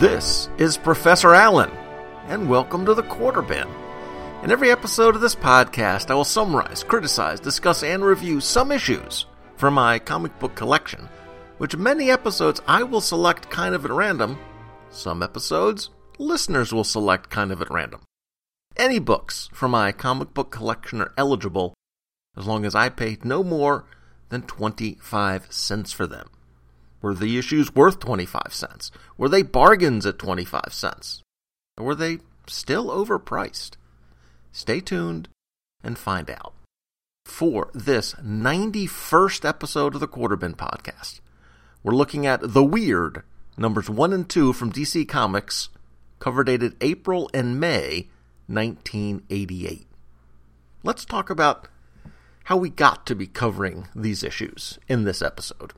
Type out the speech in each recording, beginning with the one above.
This is Professor Allen, and welcome to the Quarter Bin. In every episode of this podcast, I will summarize, criticize, discuss, and review some issues from my comic book collection, which many episodes I will select kind of at random. Some episodes, listeners will select kind of at random. Any books from my comic book collection are eligible as long as I paid no more than 25 cents for them. Were the issues worth 25 cents? Were they bargains at 25 cents? Or were they still overpriced? Stay tuned and find out. For this 91st episode of the Quarterbin podcast, we're looking at The Weird, numbers 1 and 2 from DC Comics, cover dated April and May 1988. Let's talk about how we got to be covering these issues in this episode.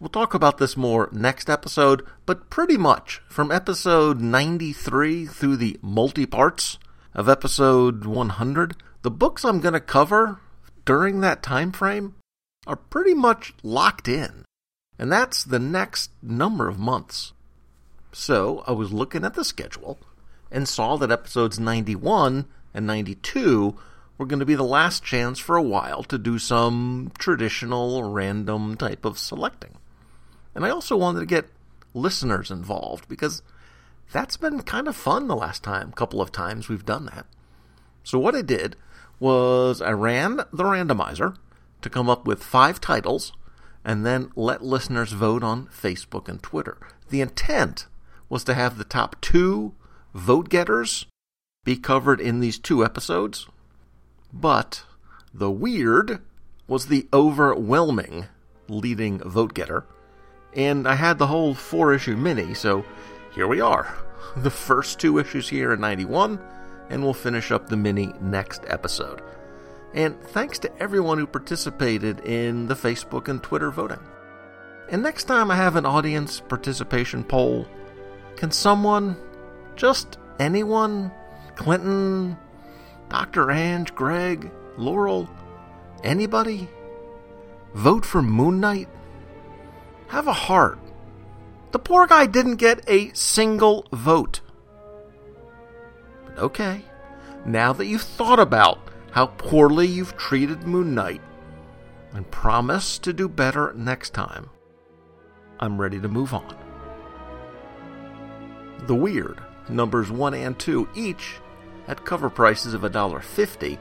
We'll talk about this more next episode, but pretty much from episode 93 through the multi parts of episode 100, the books I'm going to cover during that time frame are pretty much locked in. And that's the next number of months. So I was looking at the schedule and saw that episodes 91 and 92 were going to be the last chance for a while to do some traditional random type of selecting. And I also wanted to get listeners involved because that's been kind of fun the last time, couple of times we've done that. So what I did was I ran the randomizer to come up with five titles and then let listeners vote on Facebook and Twitter. The intent was to have the top two vote getters be covered in these two episodes, but the weird was the overwhelming leading vote getter, and I had the whole four issue mini, so here we are. The first two issues here in 91, and we'll finish up the mini next episode. And thanks to everyone who participated in the Facebook and Twitter voting. And next time I have an audience participation poll, can someone, just anyone, Clinton, Dr. Ange, Greg, Laurel, anybody, vote for Moon Knight? Have a heart. The poor guy didn't get a single vote. But okay, now that you've thought about how poorly you've treated Moon Knight and promise to do better next time, I'm ready to move on. The Weird, numbers 1 and 2 each at cover prices of $1.50,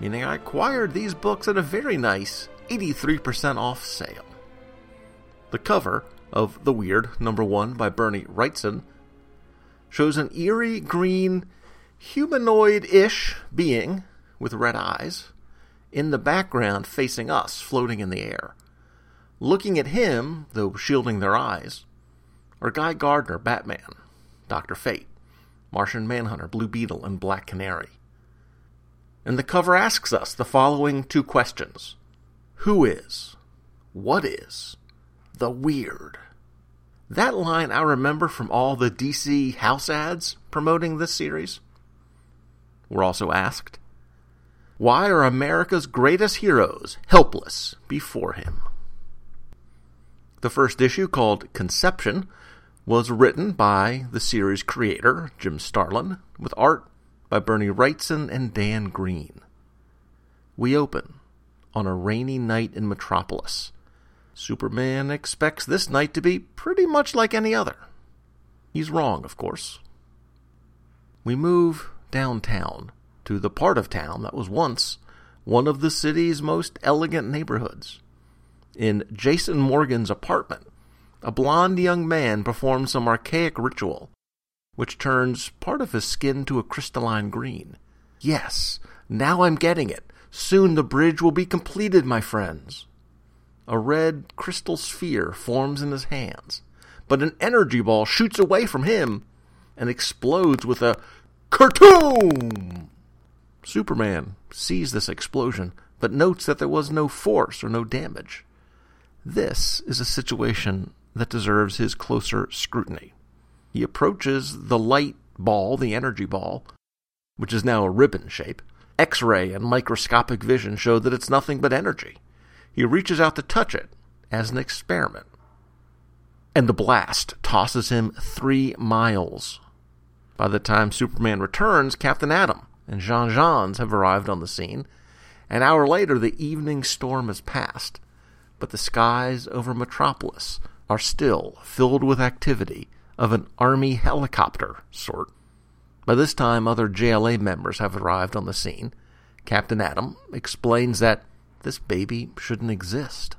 meaning I acquired these books at a very nice 83% off sale. The cover of The Weird, number 1 by Bernie Wrightson, shows an eerie green humanoid ish being with red eyes in the background facing us, floating in the air. Looking at him, though shielding their eyes, are Guy Gardner, Batman, Dr. Fate, Martian Manhunter, Blue Beetle, and Black Canary. And the cover asks us the following two questions Who is? What is? The Weird? That line I remember from all the DC house ads promoting this series. We're also asked, Why are America's greatest heroes helpless before him? The first issue, called Conception, was written by the series creator, Jim Starlin, with art by Bernie Wrightson and Dan Green. We open on a rainy night in Metropolis. Superman expects this night to be pretty much like any other. He's wrong, of course. We move downtown to the part of town that was once one of the city's most elegant neighborhoods. In Jason Morgan's apartment, a blond young man performs some archaic ritual, which turns part of his skin to a crystalline green. Yes, now I'm getting it. Soon the bridge will be completed, my friends. A red crystal sphere forms in his hands, but an energy ball shoots away from him and explodes with a kertoom! Superman sees this explosion, but notes that there was no force or no damage. This is a situation that deserves his closer scrutiny. He approaches the light ball, the energy ball, which is now a ribbon shape. X ray and microscopic vision show that it's nothing but energy. He reaches out to touch it as an experiment. and the blast tosses him three miles. By the time Superman returns, Captain Atom and Jean Jeans have arrived on the scene. An hour later, the evening storm has passed, but the skies over Metropolis are still filled with activity of an army helicopter sort. By this time, other JLA members have arrived on the scene. Captain Atom explains that this baby shouldn't exist.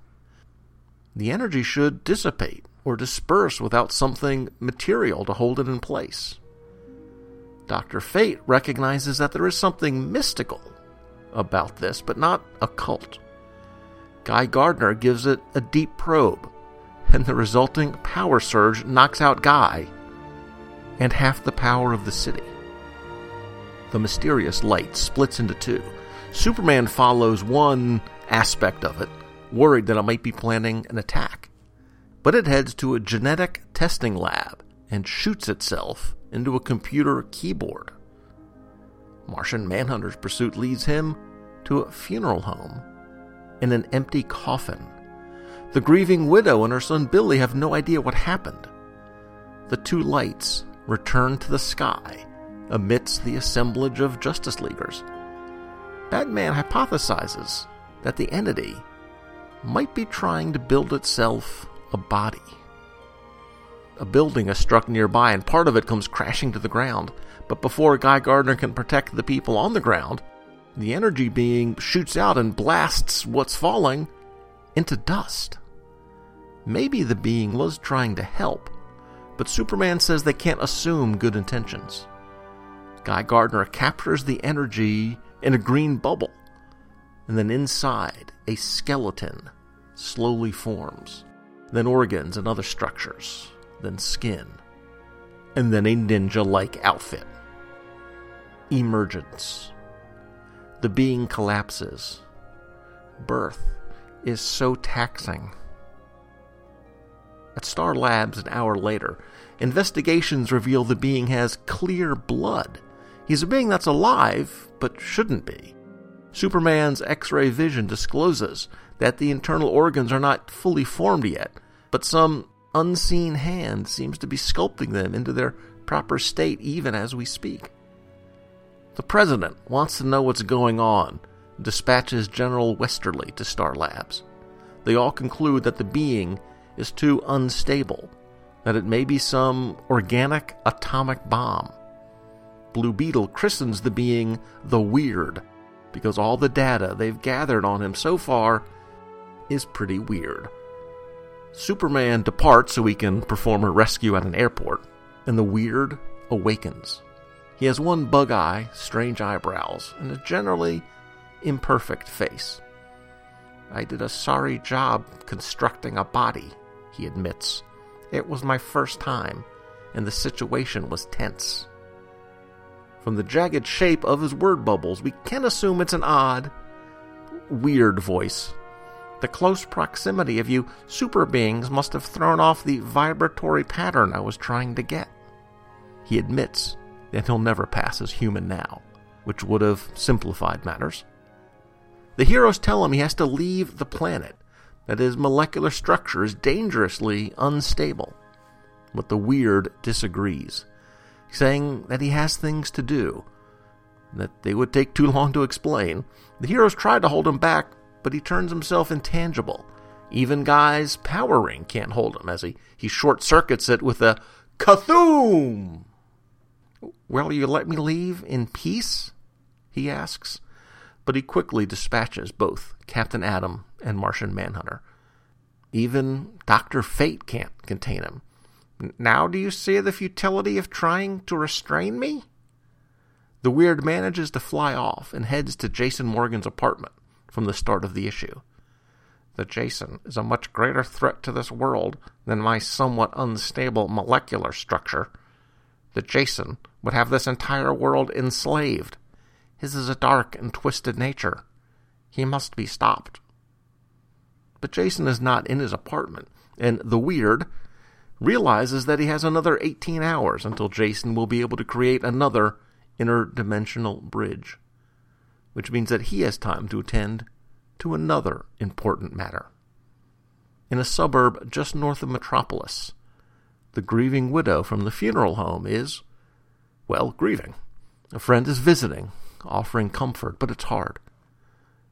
The energy should dissipate or disperse without something material to hold it in place. Dr. Fate recognizes that there is something mystical about this, but not occult. Guy Gardner gives it a deep probe, and the resulting power surge knocks out Guy and half the power of the city. The mysterious light splits into two. Superman follows one aspect of it, worried that it might be planning an attack. But it heads to a genetic testing lab and shoots itself into a computer keyboard. Martian Manhunter's pursuit leads him to a funeral home in an empty coffin. The grieving widow and her son Billy have no idea what happened. The two lights return to the sky amidst the assemblage of Justice Leaguers. Batman hypothesizes that the entity might be trying to build itself a body. A building is struck nearby and part of it comes crashing to the ground, but before Guy Gardner can protect the people on the ground, the energy being shoots out and blasts what's falling into dust. Maybe the being was trying to help, but Superman says they can't assume good intentions. Guy Gardner captures the energy in a green bubble, and then inside, a skeleton slowly forms, then organs and other structures, then skin, and then a ninja like outfit. Emergence. The being collapses. Birth is so taxing. At Star Labs an hour later, investigations reveal the being has clear blood. He's a being that's alive, but shouldn't be. Superman's X ray vision discloses that the internal organs are not fully formed yet, but some unseen hand seems to be sculpting them into their proper state even as we speak. The President wants to know what's going on, dispatches General Westerly to Star Labs. They all conclude that the being is too unstable, that it may be some organic atomic bomb. Blue Beetle christens the being the Weird because all the data they've gathered on him so far is pretty weird. Superman departs so he can perform a rescue at an airport, and the Weird awakens. He has one bug eye, strange eyebrows, and a generally imperfect face. I did a sorry job constructing a body, he admits. It was my first time, and the situation was tense. From the jagged shape of his word bubbles, we can assume it's an odd, weird voice. The close proximity of you super beings must have thrown off the vibratory pattern I was trying to get. He admits that he'll never pass as human now, which would have simplified matters. The heroes tell him he has to leave the planet, that his molecular structure is dangerously unstable. But the weird disagrees saying that he has things to do, that they would take too long to explain. The heroes try to hold him back, but he turns himself intangible. Even Guy's power ring can't hold him as he, he short circuits it with a Kathoom! Will you let me leave in peace? he asks, but he quickly dispatches both Captain Atom and Martian Manhunter. Even Dr. Fate can't contain him. Now do you see the futility of trying to restrain me? The weird manages to fly off and heads to Jason Morgan's apartment from the start of the issue. The Jason is a much greater threat to this world than my somewhat unstable molecular structure. The Jason would have this entire world enslaved. His is a dark and twisted nature. He must be stopped. But Jason is not in his apartment, and the weird realizes that he has another 18 hours until Jason will be able to create another interdimensional bridge, which means that he has time to attend to another important matter. In a suburb just north of Metropolis, the grieving widow from the funeral home is, well, grieving. A friend is visiting, offering comfort, but it's hard.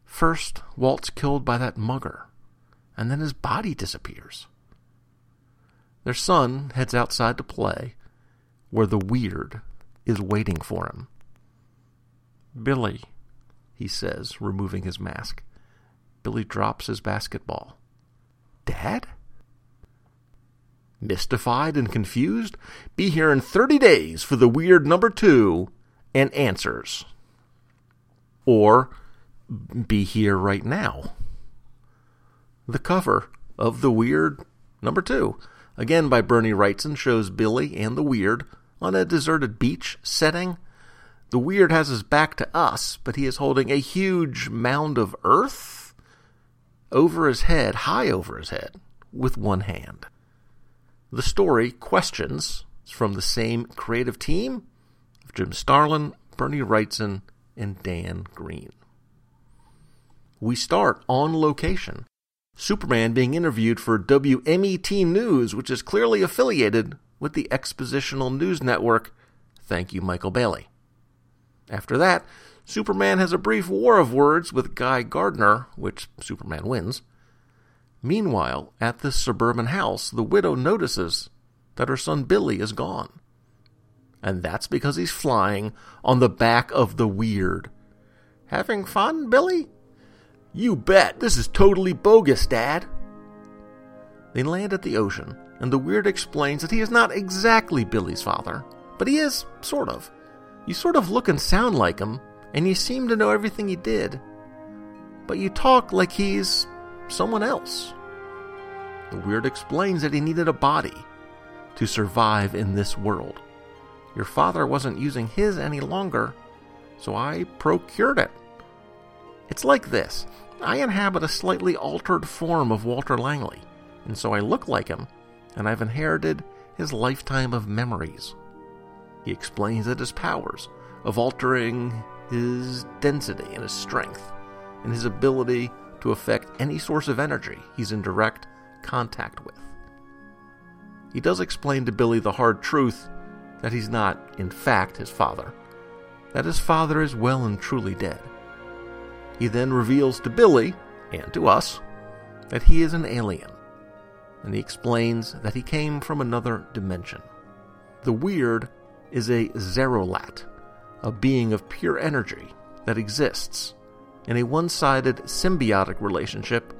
First, Walt's killed by that mugger, and then his body disappears. Their son heads outside to play, where the weird is waiting for him. Billy, he says, removing his mask. Billy drops his basketball. Dad? Mystified and confused? Be here in 30 days for the weird number two and answers. Or be here right now. The cover of The Weird number two, again by Bernie Wrightson, shows Billy and the Weird on a deserted beach setting. The Weird has his back to us, but he is holding a huge mound of earth over his head, high over his head, with one hand. The story, Questions, is from the same creative team of Jim Starlin, Bernie Wrightson, and Dan Green. We start on location. Superman being interviewed for WMET News, which is clearly affiliated with the Expositional News Network. Thank you, Michael Bailey. After that, Superman has a brief war of words with Guy Gardner, which Superman wins. Meanwhile, at the suburban house, the widow notices that her son Billy is gone. And that's because he's flying on the back of the weird. Having fun, Billy? You bet. This is totally bogus, Dad. They land at the ocean, and the weird explains that he is not exactly Billy's father, but he is, sort of. You sort of look and sound like him, and you seem to know everything he did. But you talk like he's someone else. The Weird explains that he needed a body to survive in this world. Your father wasn't using his any longer, so I procured it. It's like this I inhabit a slightly altered form of Walter Langley, and so I look like him, and I've inherited his lifetime of memories. He explains that his powers of altering his density and his strength, and his ability to affect any source of energy he's in direct contact with. He does explain to Billy the hard truth that he's not, in fact, his father, that his father is well and truly dead. He then reveals to Billy, and to us, that he is an alien, and he explains that he came from another dimension. The weird is a Zerolat, a being of pure energy that exists in a one sided symbiotic relationship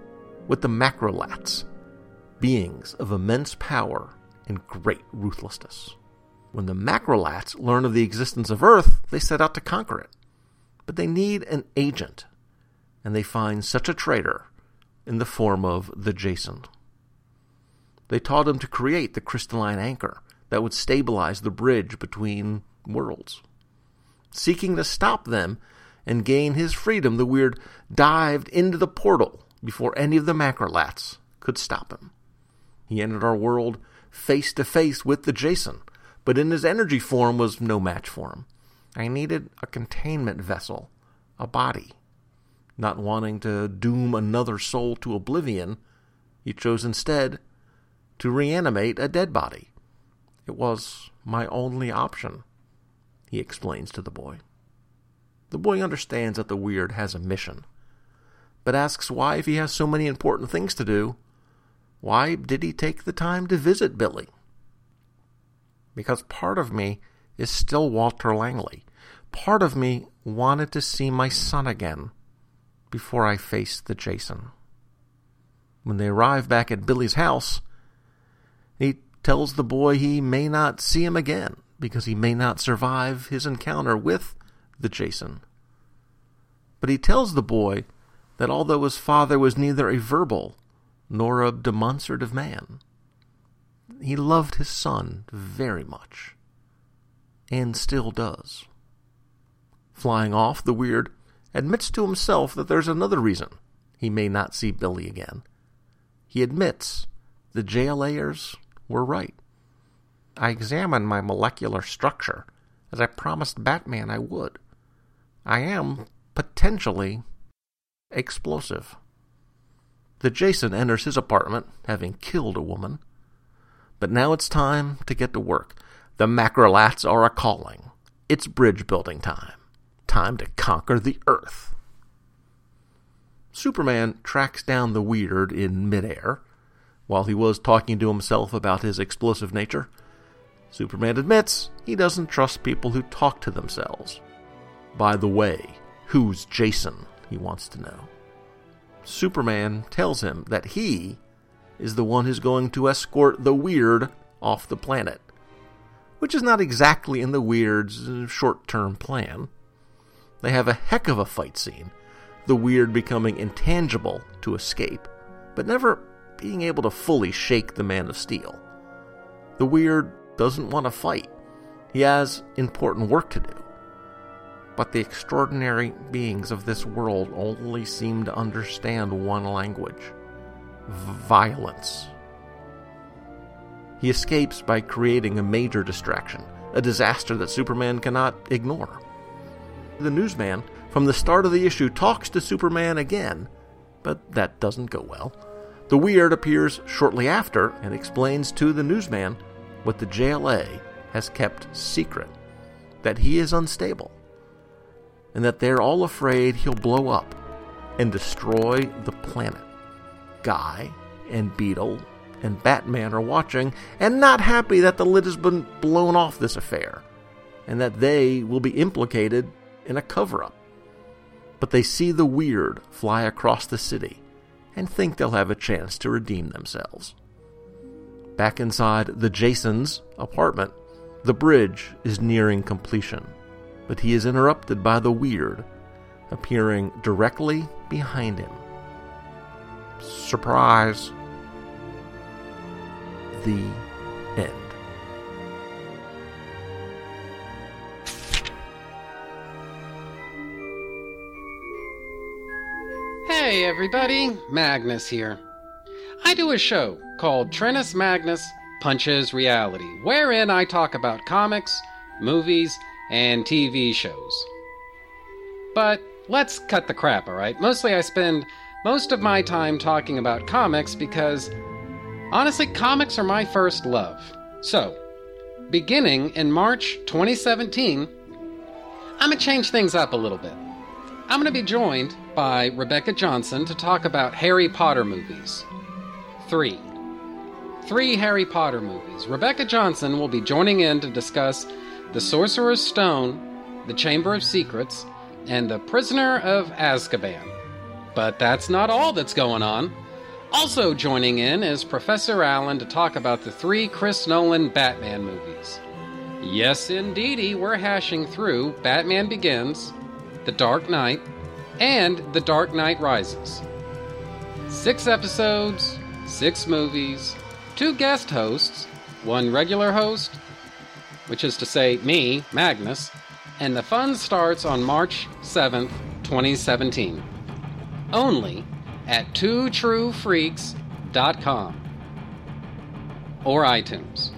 with the Macrolats, beings of immense power and great ruthlessness. When the Macrolats learn of the existence of Earth, they set out to conquer it. But they need an agent, and they find such a traitor in the form of the Jason. They taught him to create the crystalline anchor that would stabilize the bridge between worlds. Seeking to stop them and gain his freedom, the Weird dived into the portal before any of the Macrolats could stop him. He entered our world face to face with the Jason, but in his energy form was no match for him. I needed a containment vessel, a body. Not wanting to doom another soul to oblivion, he chose instead to reanimate a dead body. It was my only option, he explains to the boy. The boy understands that the weird has a mission, but asks why, if he has so many important things to do, why did he take the time to visit Billy? Because part of me is still Walter Langley. Part of me wanted to see my son again before I faced the Jason. When they arrive back at Billy's house, he tells the boy he may not see him again because he may not survive his encounter with the Jason. But he tells the boy that although his father was neither a verbal nor a demonstrative man. He loved his son very much, and still does. Flying off, the weird admits to himself that there's another reason he may not see Billy again. He admits the JLAers were right. I examined my molecular structure as I promised Batman I would. I am potentially explosive. The Jason enters his apartment, having killed a woman. But now it's time to get to work. The macrolats are a calling. It's bridge building time. Time to conquer the Earth. Superman tracks down the weird in midair. While he was talking to himself about his explosive nature, Superman admits he doesn't trust people who talk to themselves. By the way, who's Jason? He wants to know. Superman tells him that he is the one who's going to escort the weird off the planet, which is not exactly in the weird's short term plan. They have a heck of a fight scene, the weird becoming intangible to escape, but never being able to fully shake the Man of Steel. The weird doesn't want to fight, he has important work to do. But the extraordinary beings of this world only seem to understand one language violence. He escapes by creating a major distraction, a disaster that Superman cannot ignore. The newsman, from the start of the issue, talks to Superman again, but that doesn't go well. The Weird appears shortly after and explains to the newsman what the JLA has kept secret that he is unstable, and that they're all afraid he'll blow up and destroy the planet. Guy and Beetle and Batman are watching and not happy that the lid has been blown off this affair and that they will be implicated in a cover up. But they see the weird fly across the city and think they'll have a chance to redeem themselves. Back inside the Jason's apartment, the bridge is nearing completion, but he is interrupted by the weird appearing directly behind him. Surprise! The end. Hey everybody, Magnus here. I do a show called Trennis Magnus Punches Reality, wherein I talk about comics, movies, and TV shows. But let's cut the crap, alright? Mostly I spend most of my time talking about comics because, honestly, comics are my first love. So, beginning in March 2017, I'm gonna change things up a little bit. I'm gonna be joined by Rebecca Johnson to talk about Harry Potter movies. Three. Three Harry Potter movies. Rebecca Johnson will be joining in to discuss The Sorcerer's Stone, The Chamber of Secrets, and The Prisoner of Azkaban. But that's not all that's going on. Also joining in is Professor Allen to talk about the three Chris Nolan Batman movies. Yes, indeedy, we're hashing through Batman Begins, The Dark Knight, and The Dark Knight Rises. Six episodes, six movies, two guest hosts, one regular host, which is to say me, Magnus, and the fun starts on March 7th, 2017 only at twotruefreaks.com or iTunes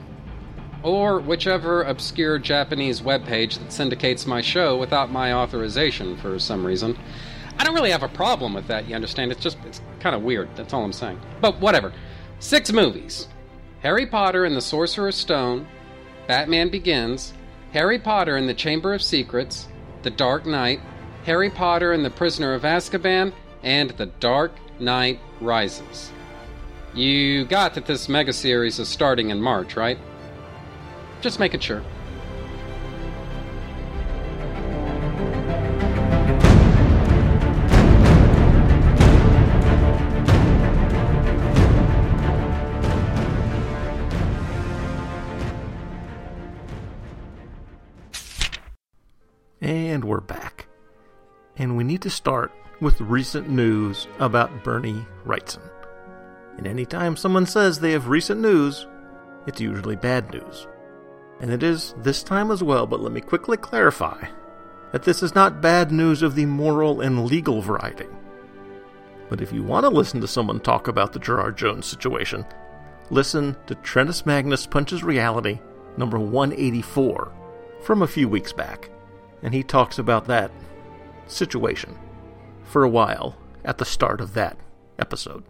or whichever obscure Japanese webpage that syndicates my show without my authorization for some reason. I don't really have a problem with that, you understand? It's just, it's kind of weird, that's all I'm saying. But whatever. Six movies Harry Potter and the Sorcerer's Stone, Batman Begins, Harry Potter and the Chamber of Secrets, The Dark Knight, Harry Potter and the Prisoner of Azkaban, and The Dark Knight Rises. You got that this mega series is starting in March, right? Just making sure. And we're back. And we need to start with recent news about Bernie Wrightson. And anytime someone says they have recent news, it's usually bad news. And it is this time as well, but let me quickly clarify that this is not bad news of the moral and legal variety. But if you want to listen to someone talk about the Gerard Jones situation, listen to Trennis Magnus Punches Reality number 184 from a few weeks back. And he talks about that situation for a while at the start of that episode.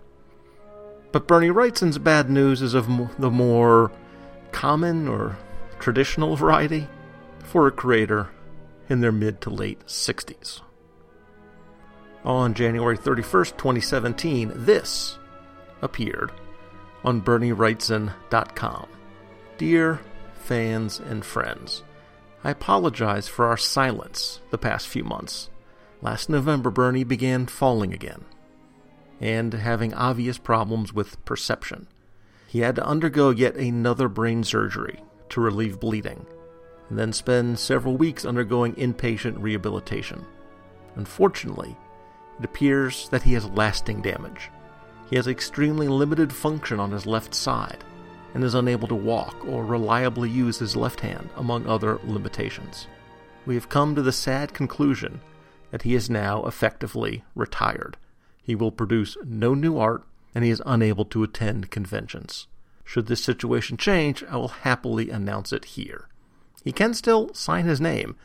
But Bernie Wrightson's bad news is of the more common or traditional variety for a creator in their mid to late 60s. On January 31st, 2017, this appeared on BernieWrightson.com. Dear fans and friends, I apologize for our silence the past few months. Last November, Bernie began falling again and having obvious problems with perception. He had to undergo yet another brain surgery to relieve bleeding, and then spend several weeks undergoing inpatient rehabilitation. Unfortunately, it appears that he has lasting damage. He has extremely limited function on his left side and is unable to walk or reliably use his left hand, among other limitations. We have come to the sad conclusion that he is now effectively retired. He will produce no new art, and he is unable to attend conventions. Should this situation change, I will happily announce it here. He can still sign his name.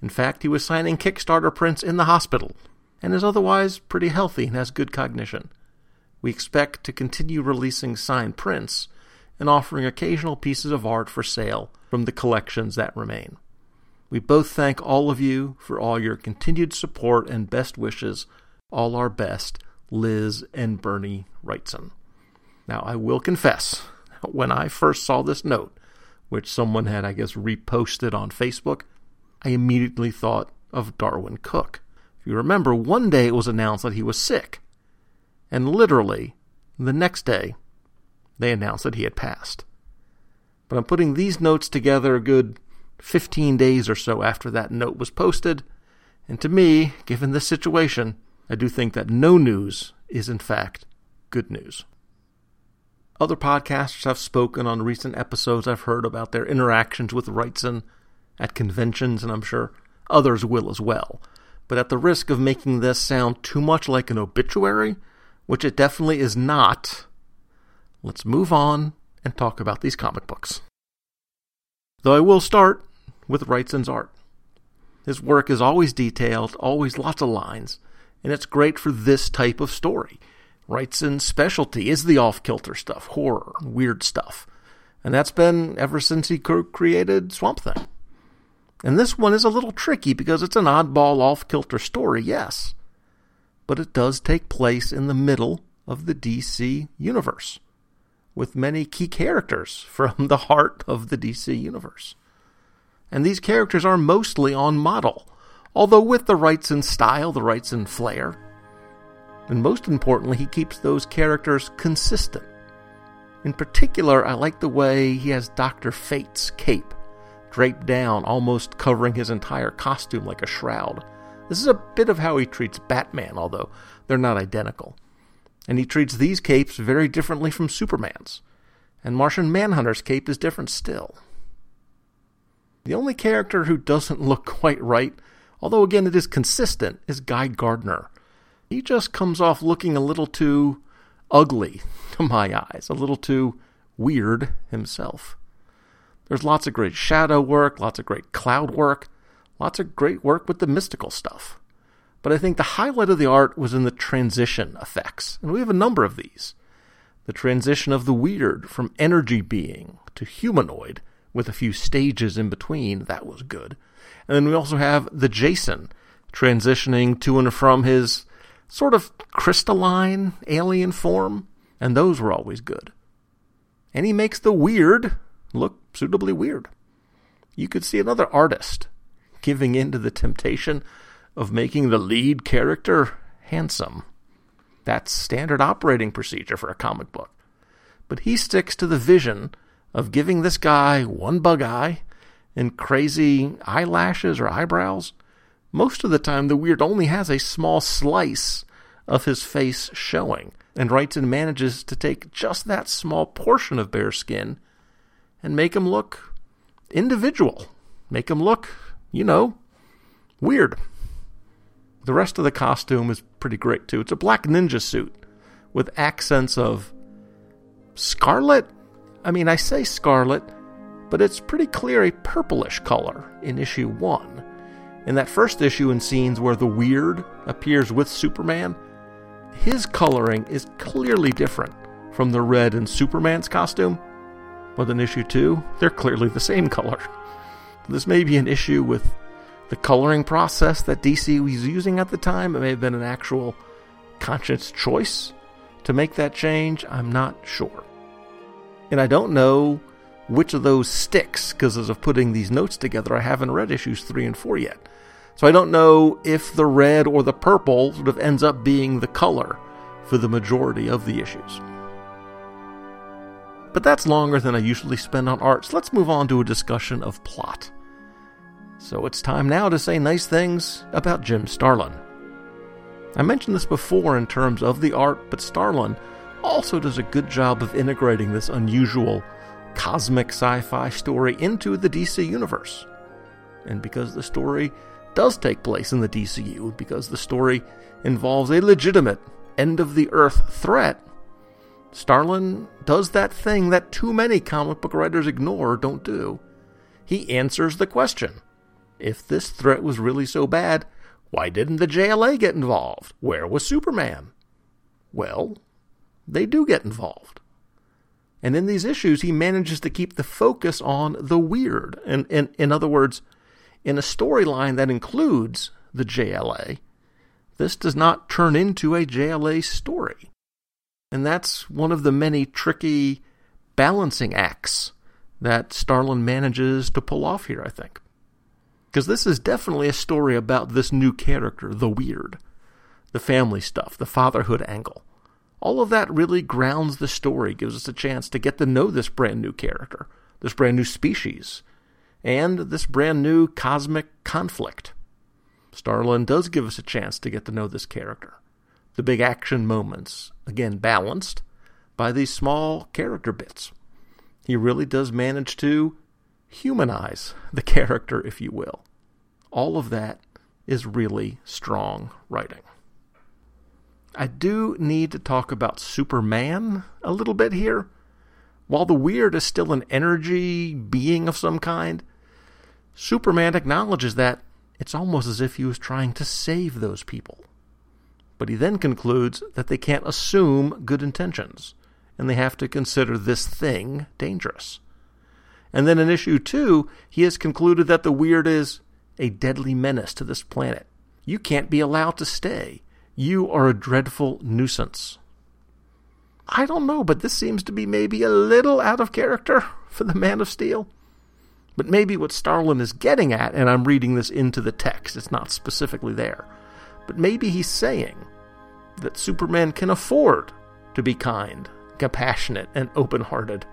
In fact, he was signing Kickstarter prints in the hospital, and is otherwise pretty healthy and has good cognition. We expect to continue releasing signed prints and offering occasional pieces of art for sale from the collections that remain. We both thank all of you for all your continued support and best wishes. All our best, Liz and Bernie Wrightson. Now, I will confess, when I first saw this note, which someone had, I guess, reposted on Facebook, I immediately thought of Darwyn Cooke. If you remember, one day it was announced that he was sick, and literally the next day they announced that he had passed. But I'm putting these notes together a good 15 days or so after that note was posted, and to me, given this situation, I do think that no news is in fact good news. Other podcasters have spoken on recent episodes I've heard about their interactions with Wrightson at conventions, and I'm sure others will as well. But at the risk of making this sound too much like an obituary, which it definitely is not, let's move on and talk about these comic books. Though I will start with Wrightson's art. His work is always detailed, always lots of lines, and it's great for this type of story. Wrightson's specialty is the off kilter stuff, horror, weird stuff. And that's been ever since he created Swamp Thing. And this one is a little tricky because it's an oddball off kilter story, yes. But it does take place in the middle of the DC universe with many key characters from the heart of the DC universe. And these characters are mostly on model, although with the Wrightson style, the Wrightson flair. And most importantly, he keeps those characters consistent. In particular, I like the way he has Dr. Fate's cape draped down, almost covering his entire costume like a shroud. This is a bit of how he treats Batman, although they're not identical and he treats these capes very differently from Superman's. And Martian Manhunter's cape is different still. The only character who doesn't look quite right, although again it is consistent, is Guy Gardner. He just comes off looking a little too ugly to my eyes, a little too weird himself. There's lots of great shadow work, lots of great cloud work, lots of great work with the mystical stuff. But I think the highlight of the art was in the transition effects, and we have a number of these. The transition of the weird from energy being to humanoid, with a few stages in between, that was good. And then we also have the Jason transitioning to and from his sort of crystalline alien form, and those were always good. And he makes the weird look suitably weird. You could see another artist giving in to the temptation of making the lead character handsome. That's standard operating procedure for a comic book. But he sticks to the vision of giving this guy one bug eye and crazy eyelashes or eyebrows. Most of the time, the weird only has a small slice of his face showing, and Wrightson manages to take just that small portion of bare skin and make him look individual. Make him look, you know, weird. The rest of the costume is pretty great too. It's a black ninja suit with accents of scarlet. I mean, I say scarlet, but it's pretty clear a purplish color in issue 1. In that first issue, in scenes where the Weird appears with Superman, his coloring is clearly different from the red in Superman's costume. But in issue 2, they're clearly the same color. This may be an issue with the coloring process that DC was using at the time. It may have been an actual conscious choice to make that change. I'm not sure. And I don't know which of those sticks, because as of putting these notes together, I haven't read issues 3 and 4 yet. So I don't know if the red or the purple sort of ends up being the color for the majority of the issues. But that's longer than I usually spend on art, so let's move on to a discussion of plot. So it's time now to say nice things about Jim Starlin. I mentioned this before in terms of the art, but Starlin also does a good job of integrating this unusual cosmic sci fi story into the DC universe. And because the story does take place in the DCU, because the story involves a legitimate end of the earth threat, Starlin does that thing that too many comic book writers ignore or don't do. He answers the question if this threat was really so bad, why didn't the JLA get involved? Where was Superman? Well, they do get involved. And in these issues, he manages to keep the focus on the weird. And, and in other words, in a storyline that includes the JLA, this does not turn into a JLA story. And that's one of the many tricky balancing acts that Starlin manages to pull off here, I think. Because this is definitely a story about this new character, the weird, the family stuff, the fatherhood angle. All of that really grounds the story, gives us a chance to get to know this brand new character, this brand new species, and this brand new cosmic conflict. Starlin does give us a chance to get to know this character. The big action moments, again balanced by these small character bits. He really does manage to humanize the character, if you will. All of that is really strong writing. I do need to talk about Superman a little bit here. While the weird is still an energy being of some kind, Superman acknowledges that it's almost as if he was trying to save those people. But he then concludes that they can't assume good intentions, and they have to consider this thing dangerous. And then in issue two, he has concluded that the weird is a deadly menace to this planet. You can't be allowed to stay. You are a dreadful nuisance. I don't know, but this seems to be maybe a little out of character for the Man of Steel. But maybe what Starlin is getting at, and I'm reading this into the text, it's not specifically there, but maybe he's saying that Superman can afford to be kind, compassionate, and open hearted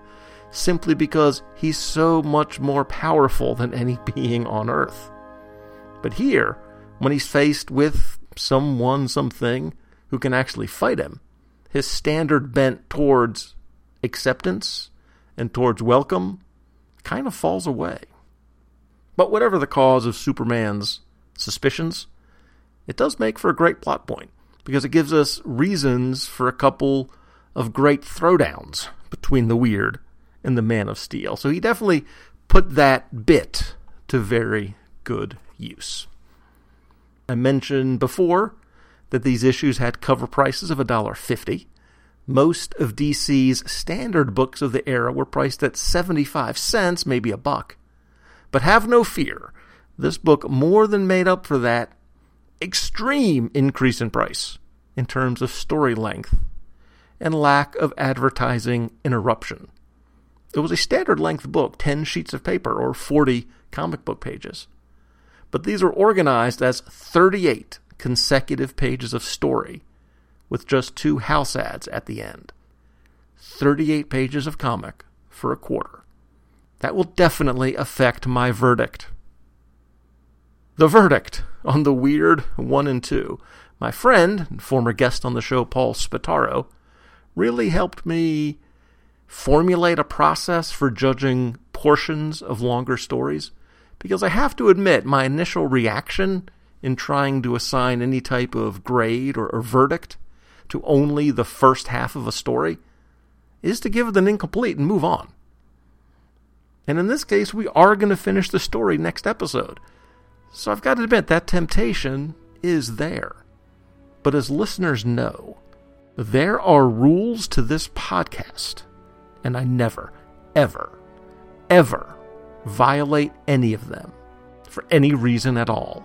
simply because he's so much more powerful than any being on Earth. But here, when he's faced with someone, something who can actually fight him, his standard bent towards acceptance and towards welcome kind of falls away. But whatever the cause of Superman's suspicions, it does make for a great plot point because it gives us reasons for a couple of great throwdowns between the weird and the Man of Steel. So he definitely put that bit to very good use. I mentioned before that these issues had cover prices of $1.50. Most of DC's standard books of the era were priced at 75 cents, maybe a buck. But have no fear, this book more than made up for that extreme increase in price in terms of story length and lack of advertising interruption. It was a standard length book, 10 sheets of paper or 40 comic book pages. But these are organized as 38 consecutive pages of story with just two house ads at the end. 38 pages of comic for a quarter. That will definitely affect my verdict. The verdict on the Weird 1 and 2. My friend, and former guest on the show, Paul Spataro, really helped me formulate a process for judging portions of longer stories because I have to admit my initial reaction in trying to assign any type of grade or, or verdict to only the first half of a story is to give it an incomplete and move on. And in this case, we are going to finish the story next episode. So I've got to admit that temptation is there. But as listeners know, there are rules to this podcast and I never, ever, ever violate any of them for any reason at all.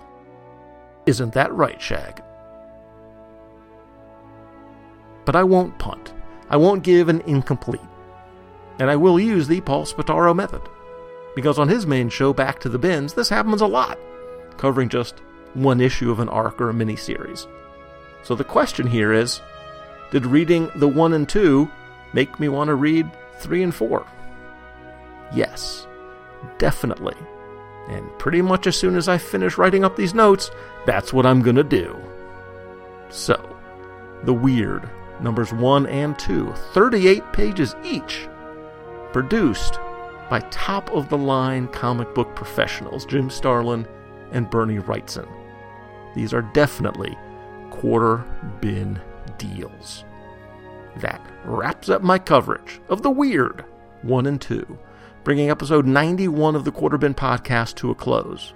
Isn't that right, Shag? But I won't punt. I won't give an incomplete. And I will use the Paul Spataro method. Because on his main show, Back to the Bins, this happens a lot, covering just one issue of an arc or a miniseries. So the question here is Did reading the 1 and 2 make me want to read 3 and 4? Yes, definitely. And pretty much as soon as I finish writing up these notes, that's what I'm gonna do. So, The Weird, numbers 1 and 2, 38 pages each, produced by top of the line comic book professionals Jim Starlin and Bernie Wrightson. These are definitely quarter bin deals. That wraps up my coverage of The Weird 1 and 2 bringing episode 91 of the Quarter Bin podcast to a close.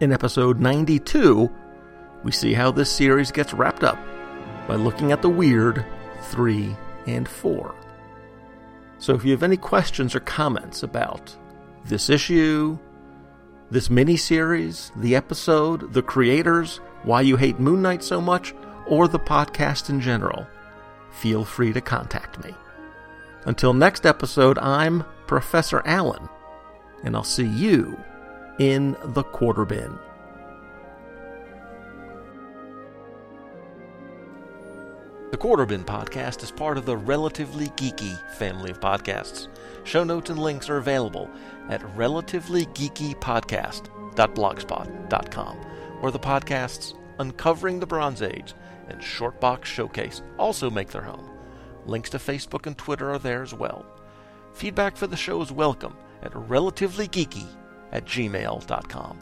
In episode 92, we see how this series gets wrapped up by looking at the weird 3 and 4. So if you have any questions or comments about this issue, this mini-series, the episode, the creators, why you hate Moon Knight so much, or the podcast in general, feel free to contact me. Until next episode, I'm Professor Allen, and I'll see you in the quarter bin. The Quarter Bin podcast is part of the Relatively Geeky family of podcasts. Show notes and links are available at relativelygeekypodcast.blogspot.com, where the podcasts Uncovering the Bronze Age and Shortbox Showcase also make their home. Links to Facebook and Twitter are there as well. Feedback for the show is welcome at relativelygeeky at gmail.com.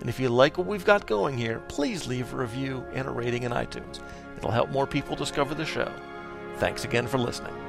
And if you like what we've got going here, please leave a review and a rating in iTunes. It'll help more people discover the show. Thanks again for listening.